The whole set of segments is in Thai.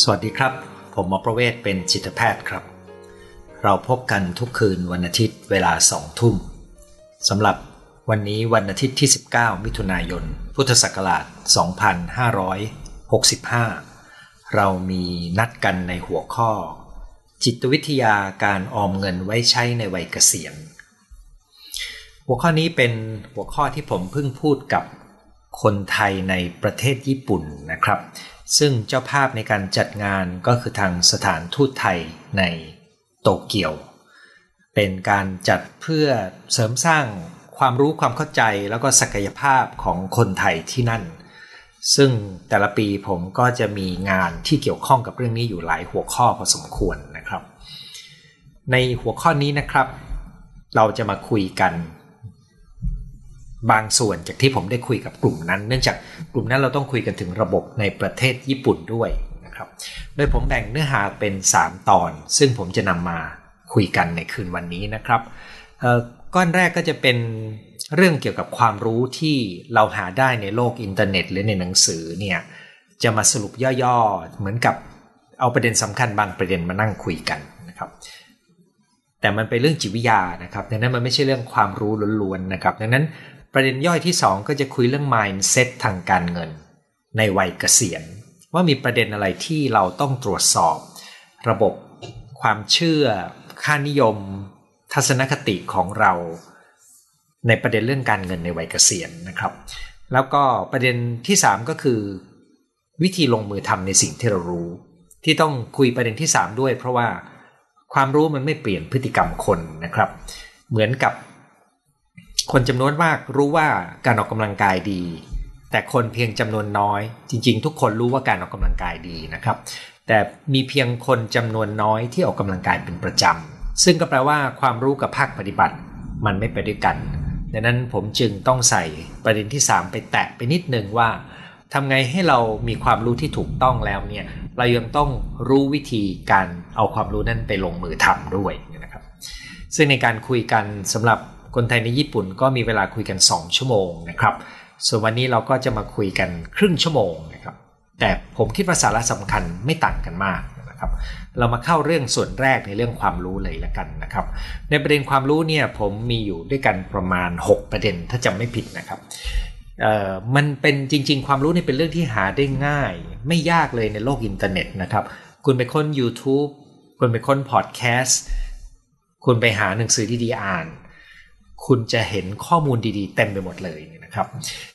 สวัสดีครับ ผมหมอประเวศเป็นจิตแพทย์ครับ เราพบกันทุกคืนวันอาทิตย์เวลาสองทุ่มสำหรับวันนี้วันอาทิตย์ที่ 19 มิถุนายน พุทธศักราช 2565 เรามีนัดกันในหัวข้อ จิตวิทยาการออมเงินไว้ใช้ในวัยเกษียณ หัวข้อนี้เป็นหัวข้อที่ผมเพิ่งพูดกับคนไทยในประเทศญี่ปุ่นนะครับ ซึ่งเจ้าภาพในการจัดงานก็คือทางสถานทูตไทยในโตเกียว เป็นการจัดเพื่อเสริมสร้างความรู้ความเข้าใจแล้วก็ศักยภาพของคนไทยที่นั่น ซึ่งแต่ละปีผมก็จะมีงานที่เกี่ยวข้องกับเรื่องนี้อยู่หลายหัวข้อพอสมควรนะครับ ในหัวข้อนี้นะครับ เราจะมาคุยกัน บางส่วนจากที่ผมได้คุยกับกลุ่มนั้น เนื่องจากกลุ่มนั้นเราต้องคุยกันถึงระบบในประเทศญี่ปุ่นด้วยนะครับ โดยผมแบ่งเนื้อหาเป็น 3 ตอน ซึ่งผมจะนำมาคุยกันในคืนวันนี้นะครับก้อนแรกก็จะเป็นเรื่องเกี่ยวกับความรู้ที่เราหาได้ในโลกอินเทอร์เน็ต หรือในหนังสือเนี่ยจะมาสรุปย่อๆ เหมือนกับเอาประเด็นสำคัญบางประเด็นมานั่งคุยกันนะครับแต่มันเป็นเรื่องจิตวิทยานะครับดังนั้นมันไม่ใช่เรื่องความรู้ล้วนๆนะครับ ดังนั้น ประเด็นย่อยที่ 2 ก็จะคุยเรื่อง mindset ทางการเงิน ในวัยเกษียณ ว่ามีประเด็นอะไรที่เราต้องตรวจสอบ ระบบความเชื่อ ค่านิยม ทัศนคติของเรา ในประเด็นเรื่องการเงินในวัยเกษียณนะครับ แล้วก็ประเด็นที่ 3 ก็คือ วิธีลงมือทำในสิ่งที่เรารู้ ที่ต้องคุยประเด็นที่ 3 ด้วย เพราะว่าความรู้มันไม่เปลี่ยนพฤติกรรมคนนะครับ เหมือนกับ คนจำนวนมากรู้ว่าการออกกำลังกายดี แต่คนเพียงจำนวนน้อย จริง ๆ ทุกคนรู้ว่าการออกกำลังกายดีนะครับ แต่มีเพียงคนจำนวนน้อยที่ออกกำลังกายเป็นประจำซึ่งก็แปลว่าความรู้กับภาคปฏิบัติมันไม่ไปด้วยกัน ดังนั้นผมจึงต้องใส่ประเด็นที่ 3 ไปแตะไปนิดนึงว่าทำไงให้เรามีความรู้ที่ถูกต้องแล้วเนี่ยเรายังต้องรู้วิธีการเอาความรู้นั้นไปลงมือทำด้วยนะครับ ซึ่งในการคุยกันสำหรับ คนไทยในญี่ปุ่นก็มีเวลาคุยกัน 2 ชั่วโมงนะครับ ส่วนวันนี้เราก็จะมาคุยกันครึ่งชั่วโมงนะครับ แต่ผมคิดว่าสาระสำคัญไม่ต่างกันมากนะครับ เรามาเข้าเรื่องส่วนแรกในเรื่องความรู้เลยละกันนะครับ ในประเด็นความรู้เนี่ยผมมีอยู่ด้วยกันประมาณ 6 ประเด็นถ้าจำไม่ผิดนะครับมันเป็นจริง ๆ ความรู้นี่เป็นเรื่องที่หาได้ง่าย ไม่ยากเลยในโลกอินเทอร์เน็ตนะครับ คุณไปค้น YouTube คุณไปค้นพอดแคสต์คุณไปหาหนังสือที่ดีอ่าน คุณจะเห็นข้อมูลดีๆ เต็มไปหมดเลยนะครับ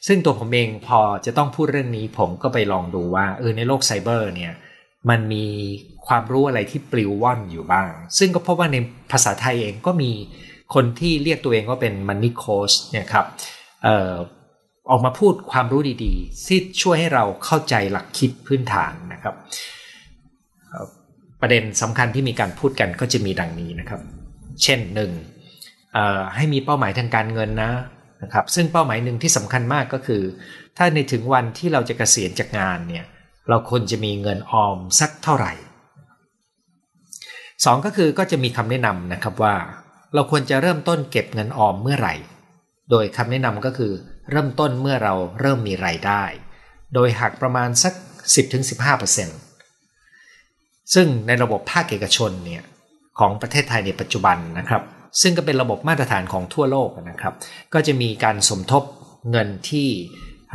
ซึ่งตัวผมเองพอจะต้องพูดเรื่องนี้ ผมก็ไปลองดูว่าเออในโลกไซเบอร์เนี่ยมันมีความรู้อะไรที่ปลิวว่อนอยู่บ้าง ซึ่งก็พบว่าในภาษาไทยเองก็มีคนที่เรียกตัวเองว่าเป็นมันนี่โคชเนี่ยครับออออกมาพูดความรู้ดีๆที่ช่วยให้เราเข้าใจหลักคิดพื้นฐานนะครับ ประเด็นสำคัญที่มีการพูดกันก็จะมีดังนี้นะครับ เช่นหนึ่ง ให้มีเป้าหมายทางการเงินนะนะครับซึ่งเป้าหมายหนึ่งที่สำคัญมากก็คือ ถ้าในถึงวันที่เราจะเกษียณจากงานเนี่ยเราควรจะมีเงินออมสักเท่าไหร่สองก็คือก็จะมีคำแนะนำนะครับว่า เราควรจะเริ่มต้นเก็บเงินออมเมื่อไหร่ โดยคำแนะนำก็คือเริ่มต้นเมื่อเราเริ่มมีไรายได้ โดยหักประมาณสัก 10-15%ซึ่งในระบบภาคเอกชนเนี่ยของประเทศไทยในปัจจุบันนะครับ ซึ่งก็เป็นระบบมาตรฐานของทั่วโลกนะครับ ก็จะมีการสมทบเงินที่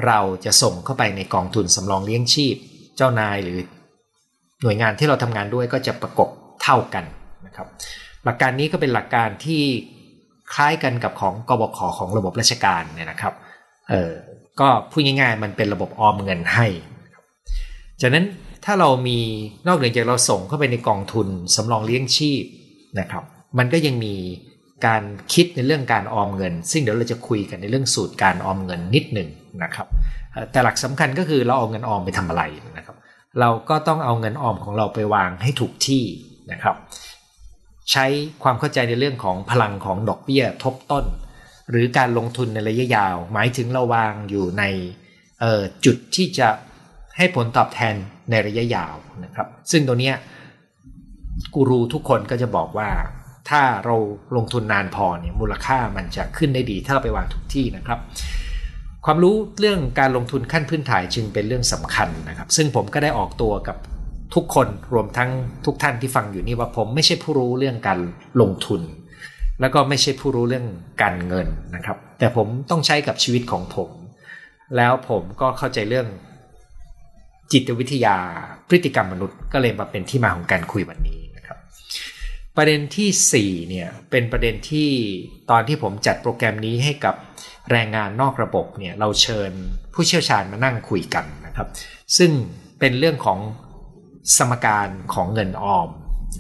เราจะส่งเข้าไปในกองทุนสำรองเลี้ยงชีพ เจ้านายหรือหน่วยงานที่เราทำงานด้วยก็จะประกบเท่ากันนะครับ หลักการนี้ก็เป็นหลักการที่คล้ายกันกับของกบขของระบบราชการเนี่ยนะครับ เออก็พูดง่ายๆมันเป็นระบบออมเงินให้จากนั้นถ้าเรามีนอกเหนือจากเราส่งเข้าไปในกองทุนสำรองเลี้ยงชีพนะครับ มันก็ยังมี การคิดในเรื่องการออมเงิน ซึ่งเดี๋ยวเราจะคุยกันในเรื่องสูตรการออมเงินนิดหนึ่งนะครับ แต่หลักสำคัญก็คือเราเอาเงินออมไปทำอะไรนะครับ เราก็ต้องเอาเงินออมของเราไปวางให้ถูกที่นะครับ ใช้ความเข้าใจในเรื่องของพลังของดอกเบี้ยทบต้น หรือการลงทุนในระยะยาว หมายถึงเราวางอยู่ในจุดที่จะให้ผลตอบแทนในระยะยาวนะครับ ซึ่งตัวเนี้ยกูรูทุกคนก็จะบอกว่า ถ้าเราลงทุนนานพอเนี่ยมูลค่ามันจะขึ้นได้ดี ถ้าเราไปวางทุกที่นะครับ ความรู้เรื่องการลงทุนขั้นพื้นฐานจึงเป็นเรื่องสำคัญนะครับ ซึ่งผมก็ได้ออกตัวกับทุกคนรวมทั้งทุกท่านที่ฟังอยู่นี่ว่าผมไม่ใช่ผู้รู้เรื่องการลงทุน แล้วก็ไม่ใช่ผู้รู้เรื่องการเงินนะครับ แต่ผมต้องใช้กับชีวิตของผม แล้วผมก็เข้าใจเรื่องจิตวิทยาพฤติกรรมมนุษย์ก็เลยมาเป็นที่มาของการคุยวันนี้ ประเด็นที่4เนี่ยเป็นประเด็นที่ตอนที่ผมจัดโปรแกรมนี้ให้กับแรงงานนอกระบบเนี่ยเราเชิญผู้เชี่ยวชาญมานั่งคุยกันนะครับ ซึ่งเป็นเรื่องของสมการของเงินออม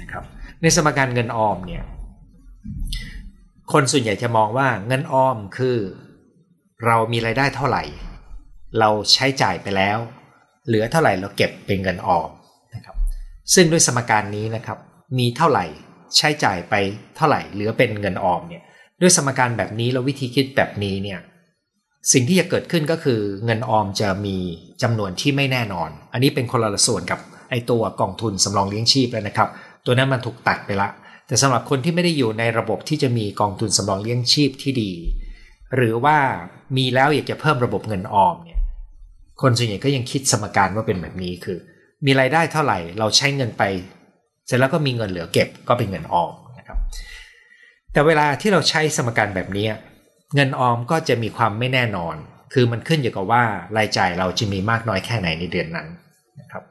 นะครับ ในสมการเงินออมเนี่ยคนส่วนใหญ่จะมองว่าเงินออมคือ เรามีรายได้เท่าไหร่ เราใช้จ่ายไปแล้ว เหลือเท่าไหร่เราเก็บเป็นเงินออมนะครับ ซึ่งด้วยสมการนี้นะครับ มีเท่าไหร่ ใช้จ่ายไปเท่าไหร่เหลือเป็นเงินออมเนี่ยด้วยสมการแบบนี้แล้ววิธีคิดแบบนี้เนี่ยสิ่งที่จะเกิดขึ้นก็คือเงินออมจะมีจำนวนที่ไม่แน่นอน อันนี้เป็นคนละส่วนกับไอตัวกองทุนสำรองเลี้ยงชีพแล้วนะครับ ตัวนั้นมันถูกตัดไปละ แต่สำหรับคนที่ไม่ได้อยู่ในระบบที่จะมีกองทุนสำรองเลี้ยงชีพที่ดี หรือว่ามีแล้วอยากจะเพิ่มระบบเงินออมเนี่ยคนส่วนใหญ่ก็ยังคิดสมการว่าเป็นแบบนี้คือ มีรายได้เท่าไหร่เราใช้เงินไป เสร็จแล้วก็มีเงินเหลือเก็บก็เป็นเงินออมนะครับ แต่เวลาที่เราใช้สมการแบบนี้ เงินออมก็จะมีความไม่แน่นอน คือมันขึ้นอยู่กับว่ารายจ่ายเราจะมีมากน้อยแค่ไหนในเดือนนั้นนะครับ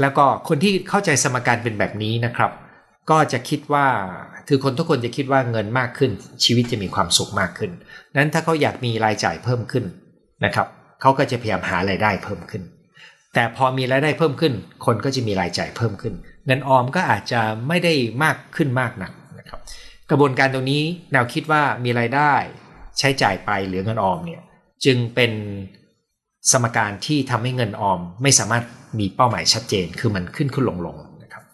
แล้วก็คนที่เข้าใจสมการเป็นแบบนี้นะครับ ก็จะคิดว่าคือคนทุกคนจะคิดว่าเงินมากขึ้น ชีวิตจะมีความสุขมากขึ้น นั้นถ้าเขาอยากมีรายจ่ายเพิ่มขึ้นนะครับเขาก็จะพยายามหารายได้เพิ่มขึ้น แต่พอมีรายได้เพิ่มขึ้น คนก็จะมีรายจ่ายเพิ่มขึ้น เงินออมก็อาจจะไม่ได้มากขึ้นมากนักนะครับ กระบวนการตรงนี้แนวคิดว่ามีรายได้ใช้จ่ายไปเหลือเงินออมเนี่ยจึงเป็นสมการที่ทำให้เงินออมไม่สามารถมีเป้าหมายชัดเจน คือมันขึ้นขึ้นลงลงนะครับ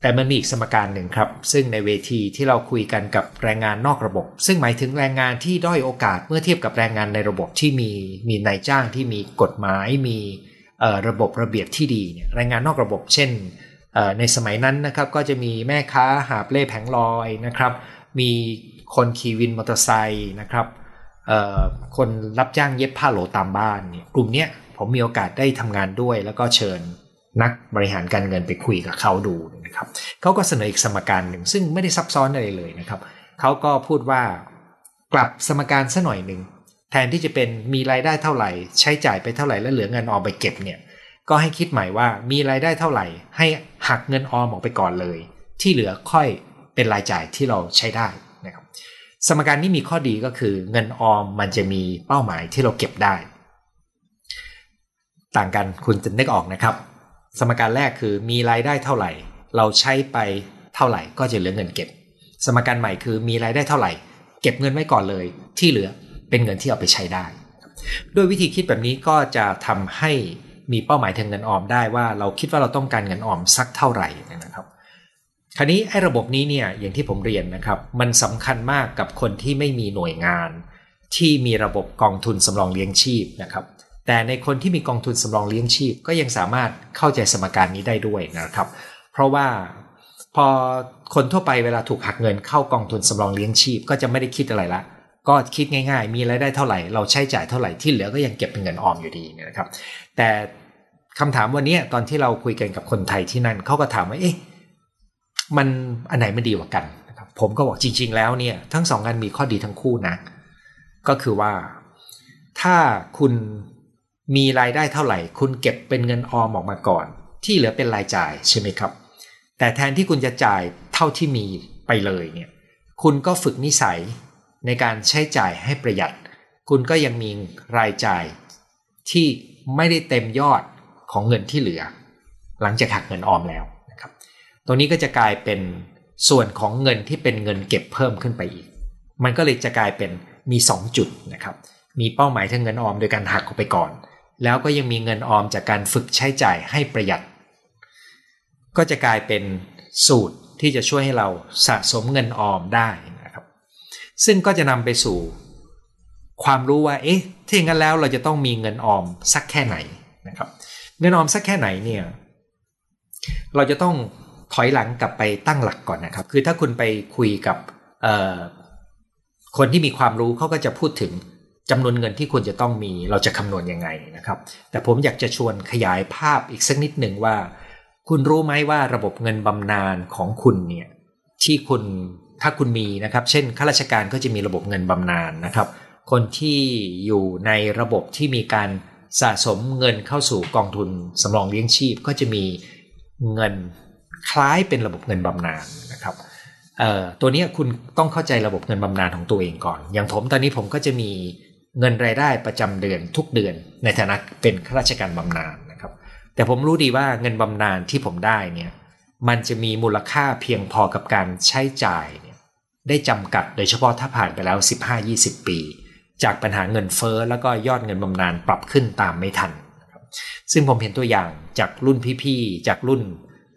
แต่มันมีอีกสมการหนึ่งครับ ซึ่งในเวทีที่เราคุยกันกับแรงงานนอกระบบ ซึ่งหมายถึงแรงงานที่ด้อยโอกาสเมื่อเทียบกับแรงงานในระบบที่มีมีนายจ้างที่มีกฎหมายมี ระบบระเบียบที่ดีเนี่ยแรงงานนอกระบบเช่นในสมัยนั้นนะครับก็จะมีแม่ค้าหาเปล่แผงลอยนะครับ มีคนขี่วินมอเตอร์ไซค์นะครับคนรับจ้างเย็บผ้าโหลตามบ้านเนี่ยกลุ่มเนี้ยผมมีโอกาสได้ทำงานด้วย แล้วก็เชิญนักบริหารการเงินไปคุยกับเขาดูนะครับเขาก็เสนออีกสมการหนึ่งซึ่งไม่ได้ซับซ้อนอะไรเลยนะครับเขาก็พูดว่ากลับสมการซะหน่อยหนึ่ง แทนที่จะเป็นมีรายได้เท่าไหร่ ใช้จ่ายไปเท่าไหร่แล้วเหลือเงินออมไปเก็บเนี่ย ก็ให้คิดใหม่ว่ามีรายได้เท่าไหร่ ให้หักเงินออมออกไปก่อนเลย ที่เหลือค่อยเป็นรายจ่ายที่เราใช้ได้นะครับสมการนี้มีข้อดีก็คือเงินออมมันจะมีเป้าหมายที่เราเก็บได้ ต่างกันคุณจะนึกออกนะครับ สมการแรกคือมีรายได้เท่าไหร่ เราใช้ไปเท่าไหร่ก็จะเหลือเงินเก็บ สมการใหม่คือมีรายได้เท่าไหร่ เก็บเงินไว้ก่อนเลย ที่เหลือ เป็นเงินที่เอาไปใช้ได้ ด้วยวิธีคิดแบบนี้ก็จะทำให้มีเป้าหมายทางเงินออมได้ว่าเราคิดว่าเราต้องการเงินออมสักเท่าไหร่นะครับคราวนี้ไอ้ระบบนี้เนี่ยอย่างที่ผมเรียนนะครับ มันสำคัญมากกับคนที่ไม่มีหน่วยงาน ที่มีระบบกองทุนสำรองเลี้ยงชีพนะครับ แต่ในคนที่มีกองทุนสำรองเลี้ยงชีพ ก็ยังสามารถเข้าใจสมการนี้ได้ด้วยนะครับ เพราะว่าพอคนทั่วไปเวลาถูกหักเงินเข้ากองทุนสำรองเลี้ยงชีพ ก็จะไม่ได้คิดอะไรละ ก็คิดง่าย ๆ มีรายได้เท่าไหร่เราใช้จ่ายเท่าไหร่ที่เหลือก็ยังเก็บเป็นเงินออมอยู่ดีนะครับ แต่คำถามวันนี้ตอนที่เราคุยกันกับคนไทยที่นั่นเขาก็ถามว่าเอ๊ะมันอันไหนมันดีกว่ากันนะครับผมก็บอกจริง ๆ แล้วเนี่ยทั้งสองงานมีข้อดีทั้งคู่นะ ก็คือว่าถ้าคุณมีรายได้เท่าไหร่ คุณเก็บเป็นเงินออมออกมาก่อน ที่เหลือเป็นรายจ่ายใช่ไหมครับ แต่แทนที่คุณจะจ่ายเท่าที่มีไปเลยเนี่ย คุณก็ฝึกนิสัย ในการใช้จ่ายให้ประหยัด คุณก็ยังมีรายจ่ายที่ไม่ได้เต็มยอดของเงินที่เหลือ หลังจากหักเงินออมแล้วนะครับ ตรงนี้ก็จะกลายเป็นส่วนของเงินที่เป็นเงินเก็บเพิ่มขึ้นไปอีก มันก็เลยจะกลายเป็นมี 2 จุดนะครับ มีเป้าหมายทางเงินออมโดยการหักออกไปก่อน แล้วก็ยังมีเงินออมจากการฝึกใช้จ่ายให้ประหยัด ก็จะกลายเป็นสูตรที่จะช่วยให้เราสะสมเงินออมได้ ซึ่งก็จะนำไปสู่ ความรู้ว่า เอ๊ะถ้าอย่างนั้นแล้วเราจะต้องมีเงินออมสักแค่ไหนนะครับ เงินออมสักแค่ไหนเนี่ย เราจะต้องถอยหลังกลับไปตั้งหลักก่อนนะครับ คือถ้าคุณไปคุยกับคนที่มีความรู้เขาก็จะพูดถึงจำนวนเงินที่คุณจะต้องมีเราจะคำนวณยังไงนะครับ แต่ผมอยากจะชวนขยายภาพอีกสักนิดหนึ่งว่า คุณรู้ไหมว่าระบบเงินบำนาญของคุณเนี่ยที่คุณ ถ้าคุณมีนะครับ เช่นข้าราชการก็จะมีระบบเงินบำนาญนะครับ คนที่อยู่ในระบบที่มีการสะสมเงินเข้าสู่กองทุนสำรองเลี้ยงชีพ ก็จะมีเงินคล้ายเป็นระบบเงินบำนาญนะครับตัวนี้คุณต้องเข้าใจระบบเงินบำนาญของตัวเองก่อน อย่างผมตอนนี้ผมก็จะมีเงินรายได้ประจำเดือนทุกเดือน ในฐานะเป็นข้าราชการบำนาญนะครับ แต่ผมรู้ดีว่าเงินบำนาญที่ผมได้เนี่ยมันจะมีมูลค่าเพียงพอกับการใช้จ่าย ได้จำกัดโดยเฉพาะถ้าผ่านไปแล้ว 15-20 ปี จากปัญหาเงินเฟ้อแล้วก็ยอดเงินบำนาญปรับขึ้นตามไม่ทัน ซึ่งผมเห็นตัวอย่างจากรุ่นพี่ๆ จากรุ่น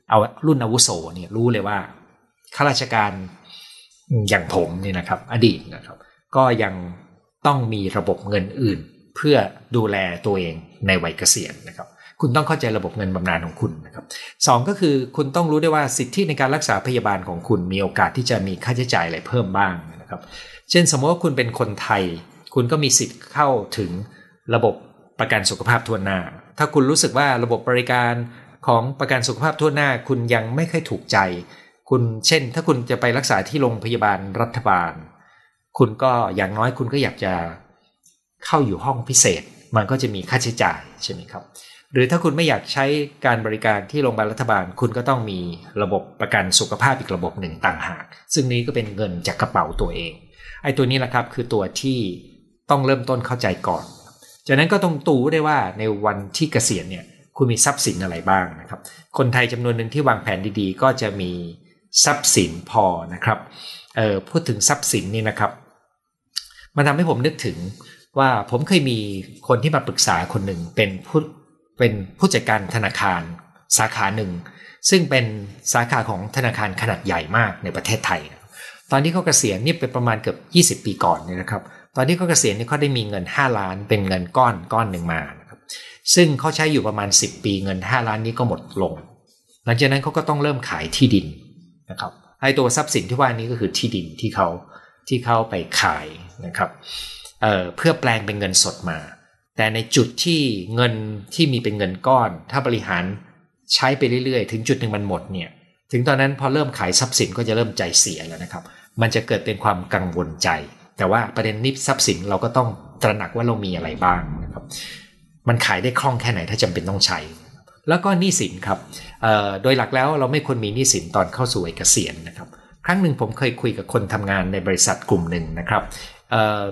เอารุ่นอาวุโสเนี่ยรู้เลยว่าข้าราชการอย่างผมนี่นะครับอดีตนะครับ ก็ยังต้องมีระบบเงินอื่น เพื่อดูแลตัวเองในวัยเกษียณนะครับ คุณต้องเข้าใจระบบเงินบำนาญของคุณนะครับสองก็คือคุณต้องรู้ได้ว่าสิทธิในการรักษาพยาบาลของคุณมีโอกาสที่จะมีค่าใช้จ่ายอะไรเพิ่มบ้างนะครับ เช่นสมมติว่าคุณเป็นคนไทย คุณก็มีสิทธิ์เข้าถึงระบบประกันสุขภาพทั่วหน้า ถ้าคุณรู้สึกว่าระบบบริการของประกันสุขภาพทั่วหน้า คุณยังไม่ค่อยถูกใจ คุณเช่น ถ้าคุณจะไปรักษาที่โรงพยาบาลรัฐบาล คุณก็อย่างน้อยคุณก็อยากจะเข้าอยู่ห้องพิเศษ มันก็จะมีค่าใช้จ่ายใช่ไหมครับ หรือถ้าคุณไม่อยากใช้การบริการที่โรงพยาบาลรัฐบาล คุณก็ต้องมีระบบประกันสุขภาพอีกระบบหนึ่งต่างหาก ซึ่งนี้ก็เป็นเงินจากกระเป๋าตัวเอง ไอ้ตัวนี้แหละครับคือตัวที่ต้องเริ่มต้นเข้าใจก่อน จากนั้นก็ต้องตูได้ว่าในวันที่เกษียณเนี่ยคุณมีทรัพย์สินอะไรบ้างนะครับ คนไทยจำนวนหนึ่งที่วางแผนดีๆ ก็จะมีทรัพย์สินพอนะครับเออพูดถึงทรัพย์สินนี่นะครับ มันทำให้ผมนึกถึงว่าผมเคยมีคนที่มาปรึกษาคนหนึ่งเป็นผู้ เป็นผู้จัดการธนาคารสาขาหนึ่ง ซึ่งเป็นสาขาของธนาคารขนาดใหญ่มากในประเทศไทย ตอนที่เขาเกษียณนี่เป็นประมาณเกือบ20 ปีก่อนเนี่ยนะครับ ตอนที่เขาเกษียณนี่เขาได้มีเงิน 5 ล้าน เป็นเงินก้อนก้อนหนึ่งมานะครับซึ่งเขาใช้อยู่ประมาณ 10 ปีเงิน 5 ล้านนี้ก็หมดลง หลังจากนั้นเขาก็ต้องเริ่มขายที่ดินนะครับไอ้ตัวทรัพย์สินที่ว่านี้ก็คือที่ดินที่เขาที่เขาไปขายนะครับเเพื่อแปลงเป็นเงินสดมา แต่ในจุดที่เงินที่มีเป็นเงินก้อน ถ้าบริหารใช้ไปเรื่อยๆ ถึงจุดหนึ่งมันหมดเนี่ย ถึงตอนนั้นพอเริ่มขายทรัพย์สินก็จะเริ่มใจเสียแล้วนะครับ มันจะเกิดเป็นความกังวลใจ แต่ว่าประเด็นนี้ทรัพย์สินเราก็ต้องตระหนักว่าเรามีอะไรบ้างนะครับ มันขายได้คล่องแค่ไหนถ้าจำเป็นต้องใช้ แล้วก็หนี้สินครับโดยหลักแล้วเราไม่ควรมีหนี้สินตอนเข้าสู่เกษียณนะครับ ครั้งหนึ่งผมเคยคุยกับคนทำงานในบริษัทกลุ่มหนึ่งนะครับ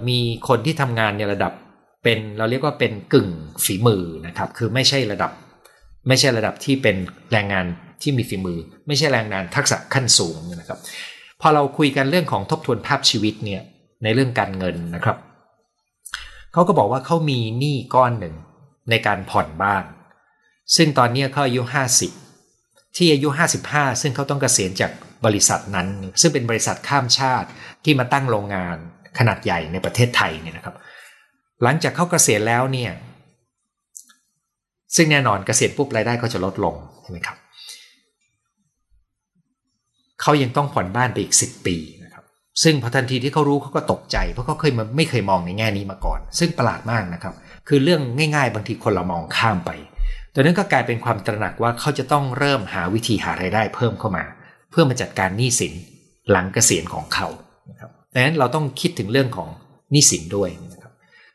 มีคนที่ทำงานในระดับ เป็นเราเรียกว่าเป็นกึ่งฝีมือนะครับ คือไม่ใช่ระดับ ไม่ใช่ระดับที่เป็นแรงงานที่มีฝีมือ ไม่ใช่แรงงานทักษะขั้นสูงนะครับ พอเราคุยกันเรื่องของทบทวนภาพชีวิตเนี่ยในเรื่องการเงินนะครับเขาก็บอกว่าเขามีหนี้ก้อนหนึ่งในการผ่อนบ้าน ซึ่งตอนนี้เขาอายุ 50 ที่อายุ 55 ซึ่งเขาต้องเกษียณจากบริษัทนั้น ซึ่งเป็นบริษัทข้ามชาติที่มาตั้งโรงงานขนาดใหญ่ในประเทศไทยเนี่ยนะครับ หลังจากเข้าเกษียณแล้วเนี่ย ซึ่งแน่นอนเกษียณปุ๊บรายได้ก็จะลดลงใช่ไหมครับเขายังต้องผ่อนบ้านไปอีก 10 ปีนะครับ ซึ่งพอทันทีที่เขารู้เขาก็ตกใจ เพราะเขาเคยมาไม่เคยมองในแง่นี้มาก่อน ซึ่งประหลาดมากนะครับ คือเรื่องง่ายๆ บางทีคนเรามองข้ามไปตัวนั้นก็กลายเป็นความตระหนักว่าเขาจะต้องเริ่มหาวิธีหารายได้เพิ่มเข้ามา เพื่อมาจัดการหนี้สินหลังเกษียณของเขานะครับดังนั้นเราต้องคิดถึงเรื่องของหนี้สินด้วย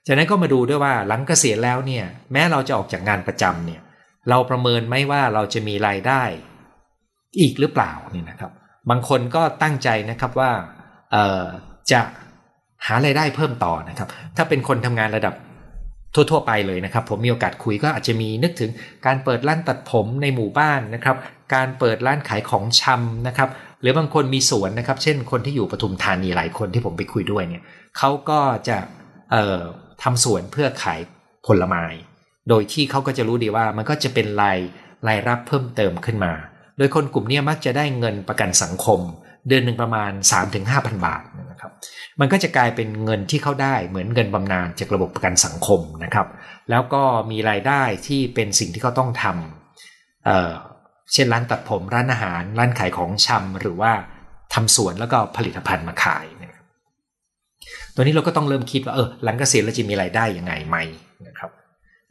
นะครับจากนั้นก็มาดูด้วยว่าหลังเกษียณแล้วเนี่ย แม้เราจะออกจากงานประจำเนี่ย เราประเมินไหมว่าเราจะมีรายได้ อีกหรือเปล่านี่นะครับ บางคนก็ตั้งใจนะครับว่าจะหารายได้เพิ่มต่อนะครับ ถ้าเป็นคนทำงานระดับทั่วๆไปเลยนะครับ ผมมีโอกาสคุยก็อาจจะมีนึกถึงการเปิดร้านตัดผมในหมู่บ้านนะครับ การเปิดร้านขายของชำนะครับ หรือบางคนมีสวนนะครับ เช่นคนที่อยู่ปทุมธานีหลายคนที่ผมไปคุยด้วยเนี่ยเขาก็จะ ทำสวนเพื่อขายผลไม้ โดยที่เขาก็จะรู้ดีว่ามันก็จะเป็นรายรายรับเพิ่มเติมขึ้นมา โดยคนกลุ่มนี้มักจะได้เงินประกันสังคม เดือนหนึ่งประมาณ 3-5,000 บาทนะครับ มันก็จะกลายเป็นเงินที่เขาได้เหมือนเงินบำนาญจากระบบประกันสังคมนะครับ แล้วก็มีรายได้ที่เป็นสิ่งที่เขาต้องทำเเช่นร้านตัดผมร้านอาหาร ร้านขายของชำหรือว่าทำสวนแล้วก็ผลิตภัณฑ์มาขายน ตัวนี้เราก็ต้องเริ่มคิดว่าเออหลังเกษียณเราจะมีรายได้ยังไงไหมนะครับ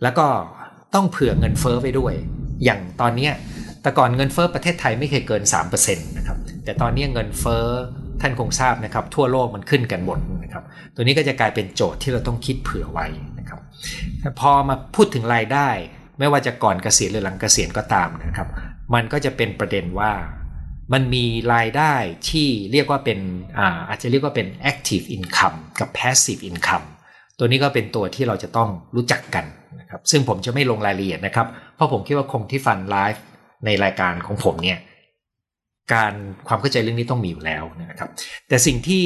แล้วก็ต้องเผื่อเงินเฟ้อไปด้วย อย่างตอนนี้แต่ก่อนเงินเฟ้อประเทศไทยไม่เคยเกิน3%นะครับแต่ตอนนี้เงินเฟ้อท่านคงทราบนะครับ ทั่วโลกมันขึ้นกันหมดนะครับ ตัวนี้ก็จะกลายเป็นโจทย์ที่เราต้องคิดเผื่อไว้นะครับ พอมาพูดถึงรายได้ ไม่ว่าจะก่อนเกษียณหรือหลังเกษียณก็ตามนะครับ มันก็จะเป็นประเด็นว่า มันมีรายได้ที่เรียกว่าเป็นอาอาจจะเรียกว่าเป็น active income กับ passive income ตัวนี้ก็เป็นตัวที่เราจะต้องรู้จักกันนะครับซึ่งผมจะไม่ลงรายละเอียดนะครับ เพราะผมคิดว่าคงที่ฟันไลฟ์ในรายการของผมเนี่ยการความเข้าใจเรื่องนี้ต้องมีอยู่แล้วนะครับ แต่สิ่งที่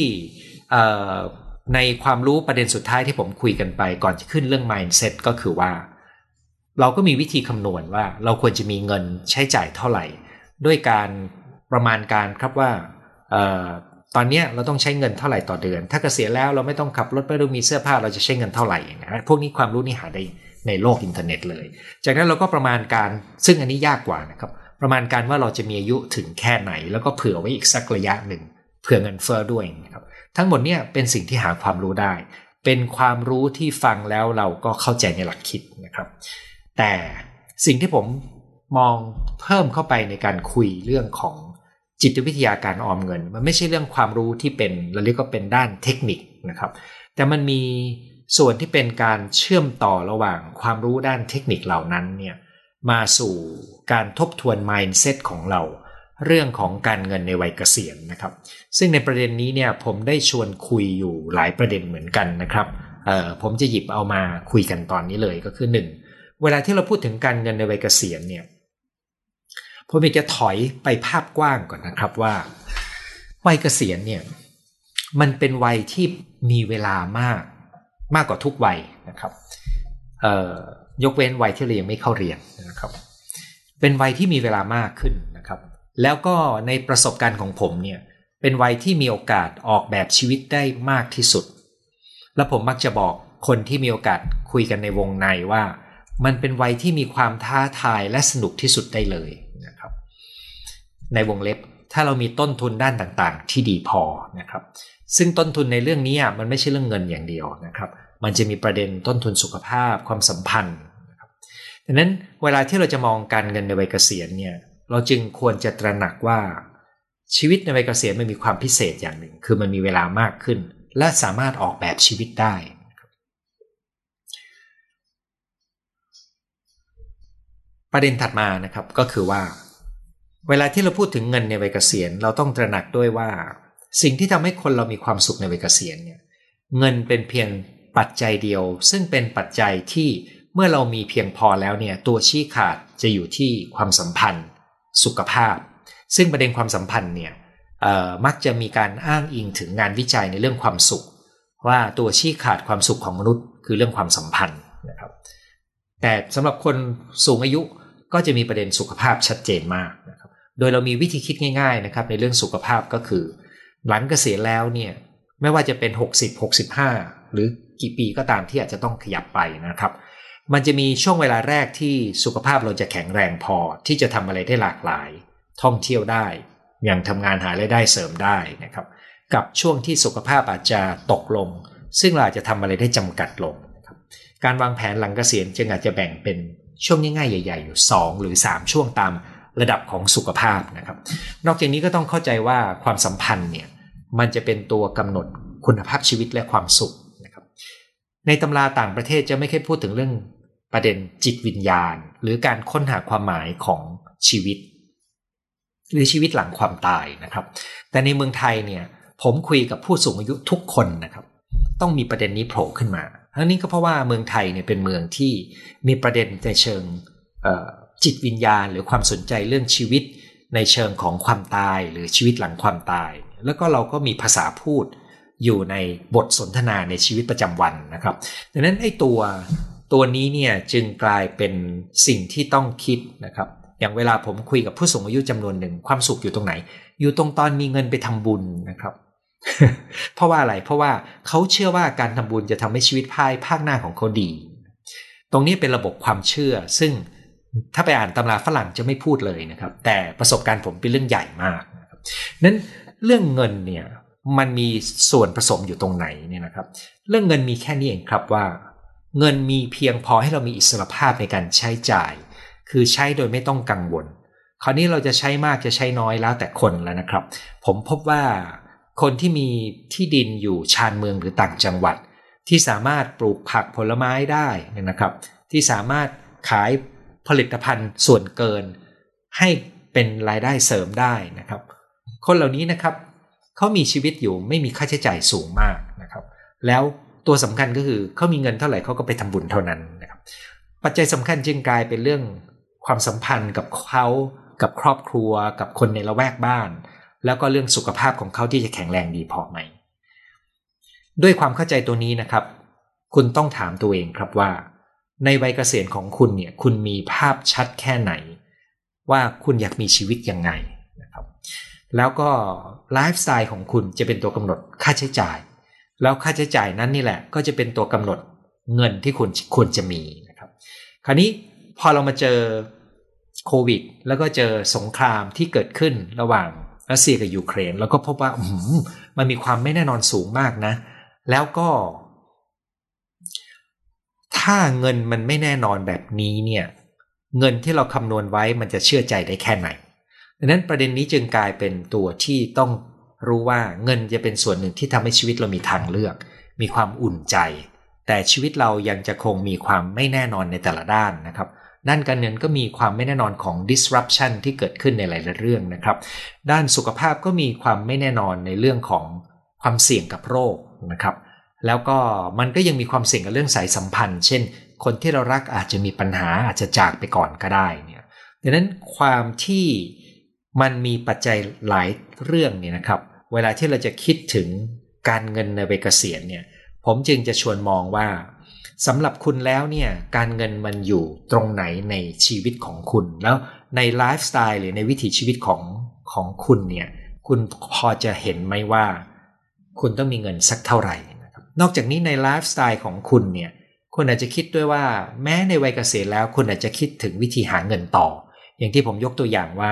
ในความรู้ประเด็นสุดท้ายที่ผมคุยกันไป ก่อนจะขึ้นเรื่อง mindset ก็คือว่า เราก็มีวิธีคำนวณว่าเราควรจะมีเงินใช้จ่ายเท่าไหร่ ด้วยการ ประมาณการครับว่าตอนนี้เราต้องใช้เงินเท่าไหร่ต่อเดือน ถ้าเกษียณแล้วเราไม่ต้องขับรถไม่ต้องมีเสื้อผ้าเราจะใช้เงินเท่าไหร่นะพวกนี้ความรู้นี่หาได้ในโลกอินเทอร์เน็ตเลย จากนั้นเราก็ประมาณการซึ่งอันนี้ยากกว่านะครับประมาณการว่าเราจะมีอายุถึงแค่ไหน แล้วก็เผื่อไว้อีกสักระยะหนึ่งเผื่อเงินเฟ้อด้วยนะครับทั้งหมดเนี่ยเป็นสิ่งที่หาความรู้ได้ เป็นความรู้ที่ฟังแล้วเราก็เข้าใจในหลักคิดนะครับ แต่สิ่งที่ผมมองเพิ่มเข้าไปในการคุยเรื่องของ จิตวิทยาการออมเงิน มันไม่ใช่เรื่องความรู้ที่เป็นเราเรียกว่าเป็นด้านเทคนิคนะครับ แต่มันมีส่วนที่เป็นการเชื่อมต่อระหว่างความรู้ด้านเทคนิคเหล่านั้นเนี่ยมาสู่การทบทวน mindset ของเรา เรื่องของการเงินในวัยเกษียณนะครับ ซึ่งในประเด็นนี้เนี่ยผมได้ชวนคุยอยู่หลายประเด็นเหมือนกันนะครับผมจะหยิบเอามาคุยกันตอนนี้เลยก็คือ 1. เวลาที่เราพูดถึงการเงินในวัยเกษียณเนี่ย ผมอยากจะถอยไปภาพกว้างก่อนนะครับว่า วัยเกษียณเนี่ย มันเป็นวัยที่มีเวลามาก มากกว่าทุกวัยนะครับยกเว้นวัยที่เรายังไม่เข้าเรียนนะครับ เป็นวัยที่มีเวลามากขึ้นนะครับ แล้วก็ในประสบการณ์ของผมเนี่ย เป็นวัยที่มีโอกาสออกแบบชีวิตได้มากที่สุด และผมมักจะบอกคนที่มีโอกาสคุยกันในวงในว่า มันเป็นวัยที่มีความท้าทายและสนุกที่สุดได้เลย ในวงเล็บ ถ้าเรามีต้นทุนด้านต่างๆ ที่ดีพอนะครับ ซึ่งต้นทุนในเรื่องนี้มันไม่ใช่เรื่องเงินอย่างเดียวนะครับ มันจะมีประเด็นต้นทุนสุขภาพความสัมพันธ์นะครับดังนั้นเวลาที่เราจะมองการเงินในวัยเกษียณเนี่ยเราจึงควรจะตระหนักว่าชีวิตในวัยเกษียณมันมีความพิเศษอย่างหนึ่ง คือมันมีเวลามากขึ้น และสามารถออกแบบชีวิตได้ ประเด็นถัดมานะครับก็คือว่า เวลาที่เราพูดถึงเงินในวัยเกษียณเราต้องตระหนักด้วยว่า สิ่งที่ทำให้คนเรามีความสุขในวัยเกษียณเนี่ยเงินเป็นเพียงปัจจัยเดียว ซึ่งเป็นปัจจัยที่เมื่อเรามีเพียงพอแล้วเนี่ยตัวชี้ขาดจะอยู่ที่ความสัมพันธ์ สุขภาพ ซึ่งประเด็นความสัมพันธ์เนี่ยมักจะมีการอ้างอิงถึงงานวิจัยในเรื่องความสุข ว่าตัวชี้ขาดความสุขของมนุษย์ คือเรื่องความสัมพันธ์นะครับแต่สำหรับคนสูงอายุก็จะมีประเด็นสุขภาพชัดเจนมากนะครับ โดยเรามีวิธีคิดง่ายๆนะครับในเรื่องสุขภาพก็คือ หลังเกษียณแล้วเนี่ยไม่ว่าจะเป็น 60 65 หรือกี่ปีก็ตามที่อาจจะต้องขยับไปนะครับ มันจะมีช่วงเวลาแรกที่สุขภาพเราจะแข็งแรงพอที่จะทำอะไรได้หลากหลาย ท่องเที่ยวได้ยังทำงานหารายได้เสริมได้นะครับ กับช่วงที่สุขภาพอาจจะตกลง ซึ่งเราอาจจะทำอะไรได้จำกัดลงครับการวางแผนหลังเกษียณจึงอาจจะแบ่งเป็นช่วงง่ายๆใหญ่ ๆ อยู่ 2 หรือ 3 ช่วงตาม ระดับของสุขภาพนะครับ นอกจากนี้ก็ต้องเข้าใจว่าความสัมพันธ์เนี่ยมันจะเป็นตัวกำหนดคุณภาพชีวิตและความสุขนะครับ ในตำราต่างประเทศจะไม่ค่อยพูดถึงเรื่องประเด็นจิตวิญญาณ หรือการค้นหาความหมายของชีวิต หรือชีวิตหลังความตายนะครับ แต่ในเมืองไทยเนี่ยผมคุยกับผู้สูงอายุทุกคนนะครับ ต้องมีประเด็นนี้โผล่ขึ้นมาทั้งนี้ก็เพราะว่าเมืองไทยเนี่ยเป็นเมืองที่มีประเด็นในเชิง จิตวิญญาณ หรือความสนใจเรื่องชีวิต ในเชิงของความตายหรือชีวิตหลังความตาย แล้วก็เราก็มีภาษาพูดอยู่ในบทสนทนาในชีวิตประจำวันนะครับดังนั้นไอ้ตัวตัวนี้เนี่ยจึงกลายเป็นสิ่งที่ต้องคิดนะครับ อย่างเวลาผมคุยกับผู้สูงอายุจำนวนหนึ่งความสุขอยู่ตรงไหน อยู่ตรงตอนมีเงินไปทำบุญนะครับเพราะว่าอะไร เพราะว่าเขาเชื่อว่าการทำบุญจะทำให้ชีวิตภายภาคหน้าของเขาดี ตรงนี้เป็นระบบความเชื่อ ซึ่ง ถ้าไปอ่านตำราฝรั่งจะไม่พูดเลยนะครับ แต่ประสบการณ์ผมเป็นเรื่องใหญ่มากนะครับนั้นเรื่องเงินเนี่ยมันมีส่วนผสมอยู่ตรงไหนเนี่ยนะครับ เรื่องเงินมีแค่นี้เองครับว่า เงินมีเพียงพอให้เรามีอิสรภาพในการใช้จ่าย คือใช้โดยไม่ต้องกังวล คราวนี้เราจะใช้มากจะใช้น้อยแล้วแต่คนแล้วนะครับ ผมพบว่าคนที่มีที่ดินอยู่ชานเมืองหรือต่างจังหวัด ที่สามารถปลูกผักผลไม้ได้นะครับ ที่สามารถขาย ผลิตภัณฑ์ส่วนเกิน ให้เป็นรายได้เสริมได้นะครับ คนเหล่านี้นะครับเขามีชีวิตอยู่ไม่มีค่าใช้จ่ายสูงมากนะครับ แล้วตัวสำคัญก็คือเขามีเงินเท่าไหร่เขาก็ไปทำบุญเท่านั้นนะครับ ปัจจัยสำคัญจึงกลายเป็นเรื่องความสัมพันธ์กับเขากับครอบครัวกับคนในละแวกบ้าน แล้วก็เรื่องสุขภาพของเขาที่จะแข็งแรงดีพอไหม ด้วยความเข้าใจตัวนี้นะครับ คุณต้องถามตัวเองครับว่า ในวัยเกษียณของคุณเนี่ยคุณมีภาพชัดแค่ไหน ว่าคุณอยากมีชีวิตยังไงนะครับแล้วก็ไลฟ์สไตล์ของคุณจะเป็นตัวกำหนดค่าใช้จ่าย แล้วค่าใช้จ่ายนั้นนี่แหละ ก็จะเป็นตัวกำหนดเงินที่คุณควรจะมีนะครับคราวนี้พอเรามาเจอโควิด แล้วก็เจอสงครามที่เกิดขึ้นระหว่างรัสเซียกับยูเครน แล้วก็พบว่ามันมีความไม่แน่นอนสูงมากนะ แล้วก็ ถ้าเงินมันไม่แน่นอนแบบนี้เนี่ย เงินที่เราคำนวณไว้มันจะเชื่อใจได้แค่ไหนดังนั้นประเด็นนี้จึงกลายเป็นตัวที่ต้องรู้ว่าเงินจะเป็นส่วนหนึ่งที่ทำให้ชีวิตเรามีทางเลือก มีความอุ่นใจ แต่ชีวิตเรายังจะคงมีความไม่แน่นอนในแต่ละด้านนะครับด้านการเงินก็มีความไม่แน่นอนของ disruption ที่เกิดขึ้นในหลายๆเรื่องนะครับ ด้านสุขภาพก็มีความไม่แน่นอนในเรื่องของความเสี่ยงกับโรคนะครับ แล้วก็มันก็ยังมีความเสี่ยงกับเรื่องสายสัมพันธ์ เช่น คนที่เรารักอาจจะมีปัญหาอาจจะจากไปก่อนก็ได้เนี่ยดังนั้นความที่มันมีปัจจัยหลายเรื่องเนี่ยนะครับ เวลาที่เราจะคิดถึงการเงินในเบเกษียณเนี่ย ผมจึงจะชวนมองว่าสำหรับคุณแล้วเนี่ยการเงินมันอยู่ตรงไหนในชีวิตของคุณ แล้วในไลฟ์สไตล์หรือในวิถีชีวิตของของคุณเนี่ย คุณพอจะเห็นไหมว่า คุณต้องมีเงินสักเท่าไหร่ นอกจากนี้ในไลฟ์สไตล์ของคุณเนี่ยคุณอาจจะคิดด้วยว่าแม้ในวัยเกษียณแล้วคุณอาจจะคิดถึงวิธีหาเงินต่อ อย่างที่ผมยกตัวอย่างว่า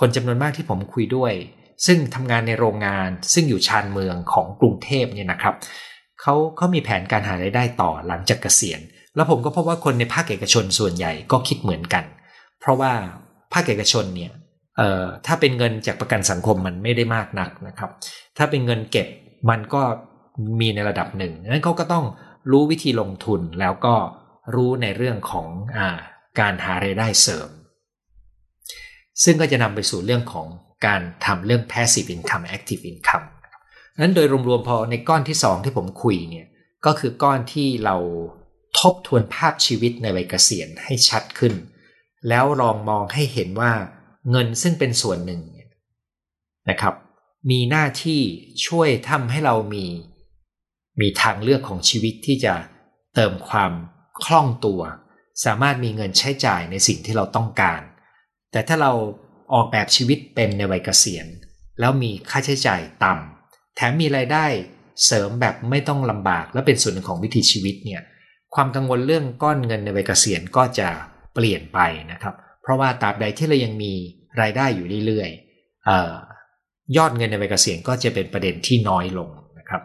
คนจำนวนมากที่ผมคุยด้วย ซึ่งทำงานในโรงงาน ซึ่งอยู่ชานเมืองของกรุงเทพเนี่ยนะครับเขาเขามีแผนการหารายได้ต่อหลังจากเกษียณ แล้วผมก็พบว่าคนในภาคเอกชนส่วนใหญ่ก็คิดเหมือนกัน เพราะว่าภาคเอกชนเนี่ยถ้าเป็นเงินจากประกันสังคมมันไม่ได้มากนักนะครับ ถ้าเป็นเงินเก็บมันก็ มีในระดับหนึ่งนั้นเขาก็ต้องรู้วิธีลงทุนแล้วก็รู้ในเรื่องของอาการหารายได้เสริม ซึ่งก็จะนำไปสู่เรื่องของการทำเรื่อง passive income active income นั้นโดยรวมๆพอในก้อนที่ 2 ที่ผมคุยเนี่ยก็คือก้อนที่เราทบทวนภาพชีวิตในวัยเกษียณให้ชัดขึ้น แล้วลองมองให้เห็นว่าเงินซึ่งเป็นส่วนหนึ่งนะครับ มีหน้าที่ช่วยทำให้เรามี มีทางเลือกของชีวิตที่จะเติมความคล่องตัว สามารถมีเงินใช้จ่ายในสิ่งที่เราต้องการ แต่ถ้าเราออกแบบชีวิตเป็นในวัยเกษียณ แล้วมีค่าใช้จ่ายต่ำแถมมีรายได้เสริมแบบไม่ต้องลำบากและเป็นส่วนหนึ่งของวิถีชีวิตเนี่ยความกังวลเรื่องก้อนเงินในวัยเกษียณก็จะเปลี่ยนไปนะครับ เพราะว่าตราบใดที่เรายังมีรายได้อยู่เรื่อยๆยอดเงินในวัยเกษียณก็จะเป็นประเด็นที่น้อยลง นะ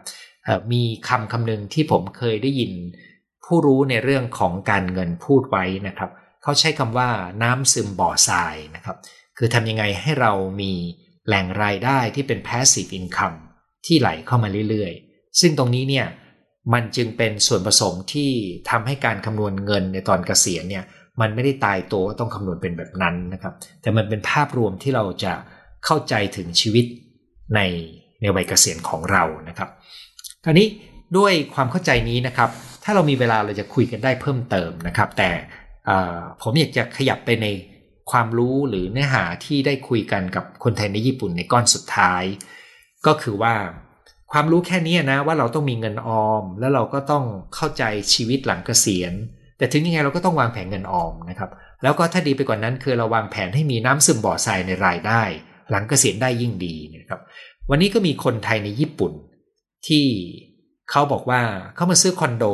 ครับมีคำคำหนึ่งที่ผมเคยได้ยิน ผู้รู้ในเรื่องของการเงินพูดไว้นะครับ เขาใช้คำว่าน้ำซึมบ่อทรายนะครับ คือทำยังไงให้เรามีแหล่งรายได้ที่เป็น passive income ที่ไหลเข้ามาเรื่อยๆ ซึ่งตรงนี้เนี่ยมันจึงเป็นส่วนผสมที่ทำให้การคำนวณเงินในตอนเกษียณเนี่ยมันไม่ได้ตายตัวต้องคำนวณเป็นแบบนั้นนะครับ แต่มันเป็นภาพรวมที่เราจะเข้าใจถึงชีวิตใน ในวัยเกษียณของเรานะครับคราวนี้ด้วยความเข้าใจนี้นะครับ ถ้าเรามีเวลาเราจะคุยกันได้เพิ่มเติมนะครับ แต่ผมอยากจะขยับไปในความรู้หรือเนื้อหาที่ได้คุยกันกับคนไทยในญี่ปุ่นในก้อนสุดท้าย ก็คือว่าความรู้แค่นี้นะว่าเราต้องมีเงินออม แล้วเราก็ต้องเข้าใจชีวิตหลังเกษียณ แต่ถึงยังไงเราก็ต้องวางแผนเงินออมนะครับแล้วก็ถ้าดีไปกว่านั้นคือเราวางแผนให้มีน้ำซึมบ่อทรายในรายได้ หลังเกษียณได้ยิ่งดีนะครับ วันนี้ก็มีคนไทยในญี่ปุ่น ที่เขาบอกว่าเขามาซื้อคอนโด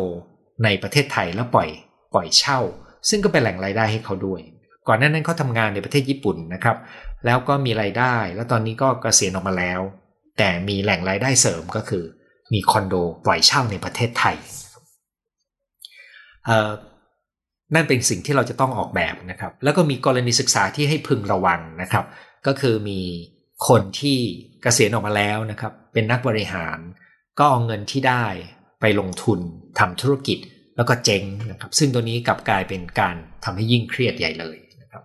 ในประเทศไทยแล้วปล่อยปล่อยเช่า ซึ่งก็เป็นแหล่งรายได้ให้เขาด้วย ก่อนหน้านั้นเขาทำงานในประเทศญี่ปุ่นนะครับ แล้วก็มีรายได้ แล้วตอนนี้ก็เกษียณออกมาแล้ว แต่มีแหล่งรายได้เสริมก็คือ มีคอนโดปล่อยเช่าในประเทศไทยนั่นเป็นสิ่งที่เราจะต้องออกแบบนะครับ แล้วก็มีกรณีศึกษาที่ให้พึงระวังนะครับ ก็คือมี คนที่เกษียณออกมาแล้วนะครับ เป็นนักบริหาร ก็เอาเงินที่ได้ไปลงทุนทำธุรกิจแล้วก็เจ๊งนะครับ ซึ่งตัวนี้กลับกลายเป็นการทำให้ยิ่งเครียดใหญ่เลยนะครับ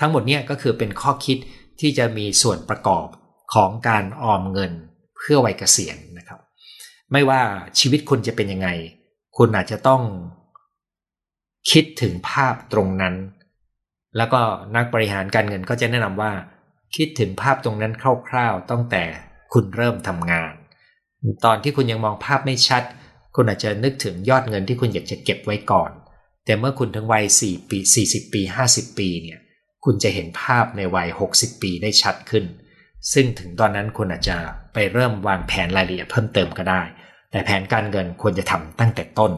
ทั้งหมดเนี้ก็คือเป็นข้อคิดที่จะมีส่วนประกอบของการออมเงินเพื่อวัยเกษียณนะครับ ไม่ว่าชีวิตคุณจะเป็นยังไง คุณอาจจะต้องคิดถึงภาพตรงนั้น แล้วก็นักบริหารการเงินก็จะแนะนำว่า คิดถึงภาพตรงนั้นคร่าวๆตั้งแต่คุณเริ่มทำงาน ตอนที่คุณยังมองภาพไม่ชัด คุณอาจจะนึกถึงยอดเงินที่คุณอยากจะเก็บไว้ก่อน แต่เมื่อคุณถึงวัย4ปี40 ปี 50 ปีเนี่ยคุณจะเห็นภาพในวัย 60 ปีได้ชัดขึ้น ซึ่งถึงตอนนั้นคุณอาจจะไปเริ่มวางแผนรายละเอียดเพิ่มเติมก็ได้ แต่แผนการเงินควรจะทำตั้งแต่ต้น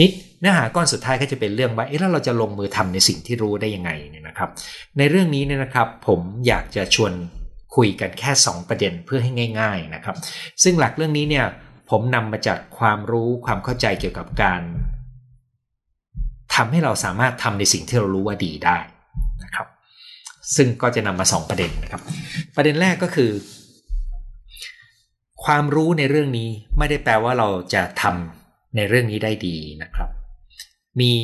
นิดเนื้อหาก้อนสุดท้ายก็จะเป็นเรื่องว่าเอ๊ะแล้วเราจะลงมือทำในสิ่งที่รู้ได้ยังไงเนี่ยนะครับ ในเรื่องนี้เนี่ยนะครับ ผมอยากจะชวนคุยกันแค่ 2 ประเด็นเพื่อให้ง่าย ๆนะครับ ซึ่งหลักเรื่องนี้เนี่ยผมนำมาจากความรู้ความเข้าใจเกี่ยวกับการทำให้เราสามารถทำในสิ่งที่เรารู้ว่าดีได้นะครับ ซึ่งก็จะนำมา 2 ประเด็นนะครับ ประเด็นแรกก็คือ ความรู้ในเรื่องนี้ไม่ได้แปลว่าเราจะทำ ในเรื่องนี้ได้ดีนะครับ มี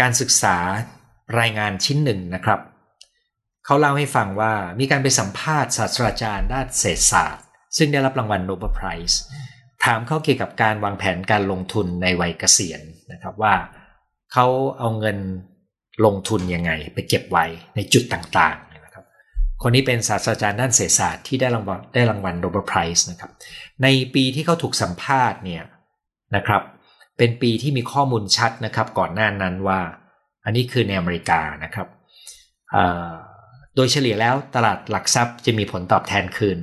การศึกษารายงานชิ้นหนึ่งนะครับ เขาเล่าให้ฟังว่ามีการไปสัมภาษณ์ศาสตราจารย์ด้านเศรษฐศาสตร์ ซึ่งได้รับรางวัลโนเบลไพรส์ถามเขาเกี่ยวกับการวางแผนการลงทุนในวัยเกษียณนะครับว่าเขาเอาเงินลงทุนยังไงไปเก็บไว้ในจุดต่าง คนนี้เป็นศาสตราจารย์ด้านเศรษฐศาสตร์ที่ได้รางวัลได้รางวัลโนเบลไพรส์นะครับ ในปีที่เขาถูกสัมภาษณ์เนี่ยนะครับ เป็นปีที่มีข้อมูลชัดนะครับ ก่อนหน้านั้นว่า อันนี้คือในอเมริกานะครับโดยเฉลี่ยแล้วตลาดหลักทรัพย์จะมีผลตอบแทนคืน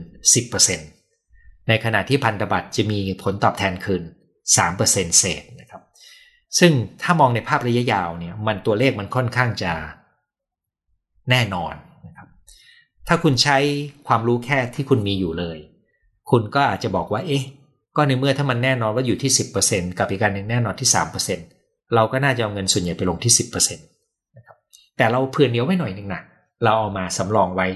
10%ในขณะที่พันธบัตรจะมีผลตอบแทนคืน 3%เศษนะครับ ซึ่งถ้ามองในภาพระยะยาวเนี่ยมันตัวเลขมันค่อนข้างจะแน่นอน ถ้าคุณใช้ความรู้แค่ที่คุณมีอยู่เลย คุณก็อาจจะบอกว่า เอ๊ะ ก็ในเมื่อถ้ามันแน่นอนว่าอยู่ที่ 10%กับอีกการหนึ่งแน่นอนที่ 3%เราก็น่าจะเอาเงินส่วนใหญ่ไปลงที่ 10%นะครับแต่เราเผื่อเนี้ยวไว้หน่อยหนึ่งนะเราเอามาสำรองไว้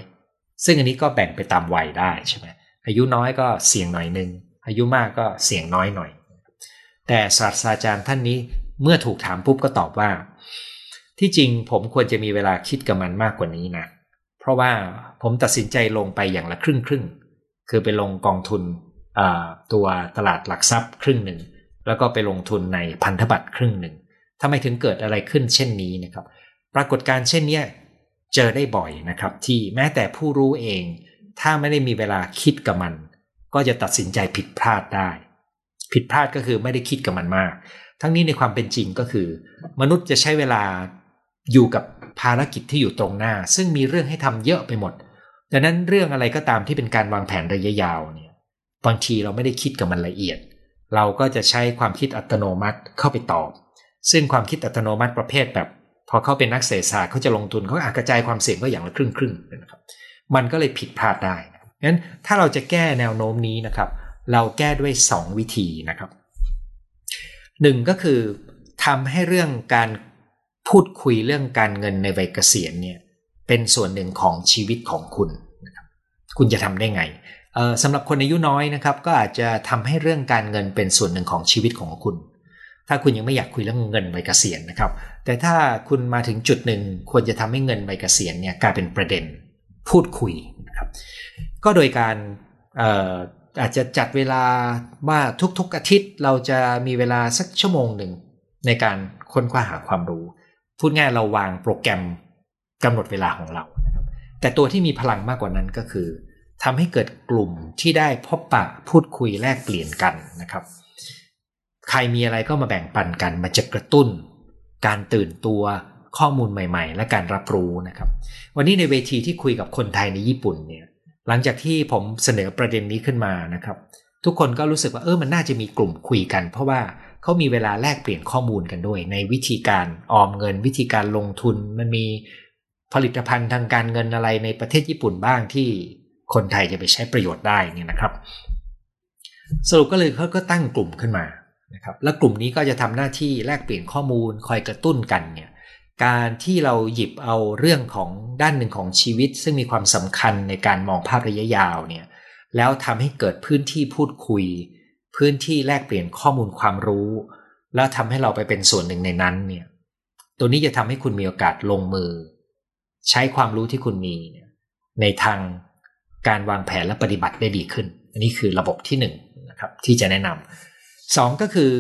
ซึ่งอันนี้ก็แบ่งไปตามวัยได้ใช่ไหมอายุน้อยก็เสี่ยงหน่อยหนึ่งอายุมากก็เสี่ยงน้อยหน่อย แต่ศาสตราจารย์ท่านนี้เมื่อถูกถามปุ๊บก็ตอบว่า ที่จริงผมควรจะมีเวลาคิดกับมันมากกว่านี้นะ เพราะว่าผมตัดสินใจลงไปอย่างละครึ่งครึ่งคือไปลงกองทุนตัวตลาดหลักทรัพย์ครึ่งหนึ่ง แล้วก็ไปลงทุนในพันธบัตรครึ่งหนึ่งทำไมถึงเกิดอะไรขึ้นเช่นนี้นะครับ ปรากฏการเช่นนี้เจอได้บ่อยนะครับ ที่แม้แต่ผู้รู้เอง ถ้าไม่ได้มีเวลาคิดกับมัน ก็จะตัดสินใจผิดพลาดได้ ผิดพลาดก็คือไม่ได้คิดกับมันมาก ทั้งนี้ในความเป็นจริงก็คือ มนุษย์จะใช้เวลาอยู่กับ ภารกิจที่อยู่ตรงหน้า ซึ่งมีเรื่องให้ทำเยอะไปหมด ดังนั้นเรื่องอะไรก็ตามที่เป็นการวางแผนระยะยาวเนี่ยบางทีเราไม่ได้คิดกับมันละเอียด เราก็จะใช้ความคิดอัตโนมัติเข้าไปตอบ ซึ่งความคิดอัตโนมัติประเภทแบบ พอเขาเป็นนักเศรษฐศาสตร์เขาจะลงทุนเขาอาจกระจายความเสี่ยงก็อย่างละครึ่งครึ่งนะครับ มันก็เลยผิดพลาดได้งั้นถ้าเราจะแก้แนวโน้มนี้นะครับ เราแก้ด้วย 2 วิธีนะครับหนึ่งก็คือทำให้เรื่องการ พูดคุยเรื่องการเงินในวัยเกษียณเนี่ยเป็นส่วนหนึ่งของชีวิตของคุณนะครับคุณจะทำได้ไงสำหรับคนอายุน้อยนะครับ ก็อาจจะทำให้เรื่องการเงินเป็นส่วนหนึ่งของชีวิตของคุณ ถ้าคุณยังไม่อยากคุยเรื่องเงินวัยเกษียณนะครับ แต่ถ้าคุณมาถึงจุดหนึ่งควรจะทำให้เงินวัยเกษียณเนี่ยกลายเป็นประเด็นพูดคุยนะครับ ก็โดยการอาจจะจัดเวลาว่าทุกๆอาทิตย์เราจะมีเวลาสักชั่วโมงหนึ่งในการค้นคว้าหาความรู้ พูดง่ายเราวางโปรแกรมกำหนดเวลาของเราแต่ตัวที่มีพลังมากกว่านั้นก็คือทำให้เกิดกลุ่มที่ได้พบปะพูดคุยแลกเปลี่ยนกันนะครับ ใครมีอะไรก็มาแบ่งปันกันมาจะกระตุ้น การตื่นตัวข้อมูลใหม่ ๆ และการรับรู้นะครับ วันนี้ในเวทีที่คุยกับคนไทยในญี่ปุ่นเนี่ยหลังจากที่ผมเสนอประเด็นนี้ขึ้นมานะครับ ทุกคนก็รู้สึกว่าเออมันน่าจะมีกลุ่มคุยกัน เพราะว่า เขามีเวลาแลกเปลี่ยนข้อมูลกันด้วย ในวิธีการออมเงิน วิธีการลงทุนมันมีผลิตภัณฑ์ทางการเงินอะไรในประเทศญี่ปุ่นบ้างที่คนไทยจะไปใช้ประโยชน์ได้นี่นะครับ สรุปก็เลยเขาก็ตั้งกลุ่มขึ้นมานะครับและกลุ่มนี้ก็จะทำหน้าที่แลกเปลี่ยนข้อมูลคอยกระตุ้นกันเนี่ยการที่เราหยิบเอาเรื่องของด้านหนึ่งของชีวิต ซึ่งมีความสำคัญในการมองภาพระยะยาวเนี่ยแล้วทำให้เกิดพื้นที่พูดคุย พื้นที่แลกเปลี่ยนข้อมูลความรู้ แล้วทำให้เราไปเป็นส่วนหนึ่งในนั้นเนี่ย ตัวนี้จะทำให้คุณมีโอกาสลงมือ ใช้ความรู้ที่คุณมีในทางการวางแผนและปฏิบัติได้ดีขึ้น อันนี้คือระบบที่1นนะครับที่จะแนะนำสองก็คือ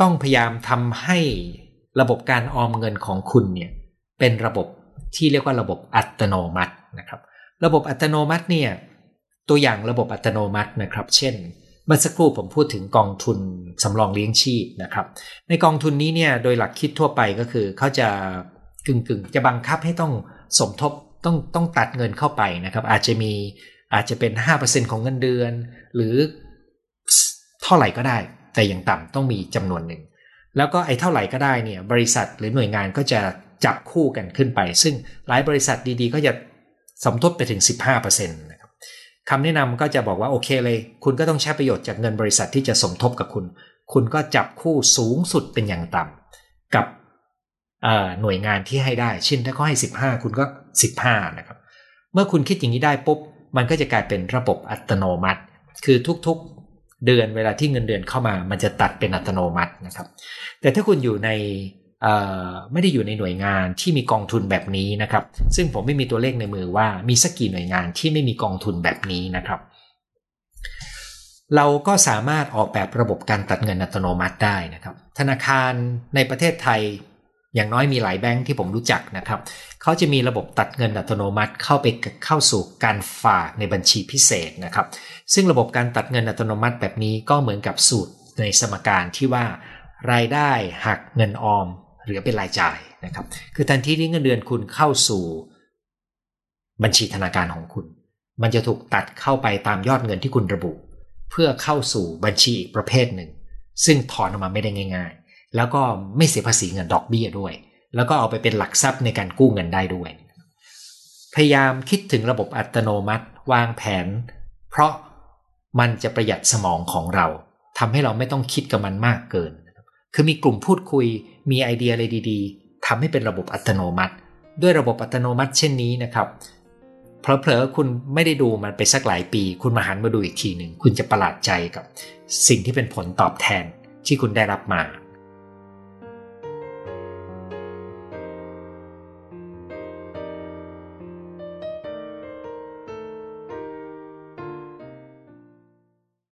ต้องพยายามทำให้ระบบการออมเงินของคุณเนี่ยเป็นระบบที่เรียกว่าระบบอัตโนมัตินะครับ ระบบอัตโนมัติเนี่ยตัวอย่างระบบอัตโนมัตินะครับ เช่น มื่อสักครู่ผมพูดถึงกองทุนสำรองเลี้ยงชีพนะครับ ในกองทุนนี้เนี่ยโดยหลักคิดทั่วไปก็คือเขาจะกึ่งกึ่งจะบังคับให้ต้องสมทบต้องต้องตัดเงินเข้าไปนะครับ อาจจะมีอาจจะเป็น 5%ของเงินเดือน หรือเท่าไหร่ก็ได้ แต่อย่างต่ำต้องมีจำนวนหนึ่ง แล้วก็ไอ้เท่าไหร่ก็ได้เนี่ยบริษัทหรือหน่วยงานก็จะจับคู่กันขึ้นไป ซึ่งหลายบริษัทดีๆ ก็จะสมทบไปถึง 15%นะ คำแนะนำก็จะบอกว่าโอเคเลย คุณก็ต้องใช้ประโยชน์จากเงินบริษัทที่จะสมทบกับคุณ คุณก็จับคู่สูงสุดเป็นอย่างต่ำกับหน่วยงานที่ให้ได้เช่นถ้าเขาให้ 15 คุณก็ 15 นะครับ เมื่อคุณคิดอย่างนี้ได้ปุ๊บ มันก็จะกลายเป็นระบบอัตโนมัติ คือทุกๆเดือนเวลาที่เงินเดือนเข้ามา มันจะตัดเป็นอัตโนมัตินะครับ แต่ถ้าคุณอยู่ใน ไม่ได้อยู่ในหน่วยงานที่มีกองทุนแบบนี้นะครับ ซึ่งผมไม่มีตัวเลขในมือว่ามีสักกี่หน่วยงานที่ไม่มีกองทุนแบบนี้นะครับ เราก็สามารถออกแบบระบบการตัดเงินอัตโนมัติได้นะครับ ธนาคารในประเทศไทยอย่างน้อยมีหลายแบงค์ที่ผมรู้จักนะครับ เขาจะมีระบบตัดเงินอัตโนมัติเข้าไปเข้าสู่การฝากในบัญชีพิเศษนะครับ ซึ่งระบบการตัดเงินอัตโนมัติแบบนี้ก็เหมือนกับสูตรในสมการที่ว่ารายได้หักเงินออม หลือเป็นรายจ่ายนะครับ คือทันทีที่เงินเดือนคุณเข้าสู่บัญชีธนาคารของคุณ มันจะถูกตัดเข้าไปตามยอดเงินที่คุณระบุ เพื่อเข้าสู่บัญชีอีกประเภทหนึ่ง ซึ่งถอนออกมาไม่ได้ง่าย ๆ แล้วก็ไม่เสียภาษีเงินดอกเบี้ยด้วย แล้วก็เอาไปเป็นหลักทรัพย์ในการกู้เงินได้ด้วย พยายามคิดถึงระบบอัตโนมัติวางแผน เพราะมันจะประหยัดสมองของเราทำให้เราไม่ต้องคิดกับมันมากเกิน คือมีกลุ่มพูดคุย มีไอเดียอะไรดีๆทำให้เป็นระบบอัตโนมัติ ด้วยระบบอัตโนมัติเช่นนี้นะครับเผลอๆคุณไม่ได้ดูมันไปสักหลายปี คุณมาหันมาดูอีกทีหนึ่ง คุณจะประหลาดใจกับสิ่งที่เป็นผลตอบแทนที่คุณได้รับมา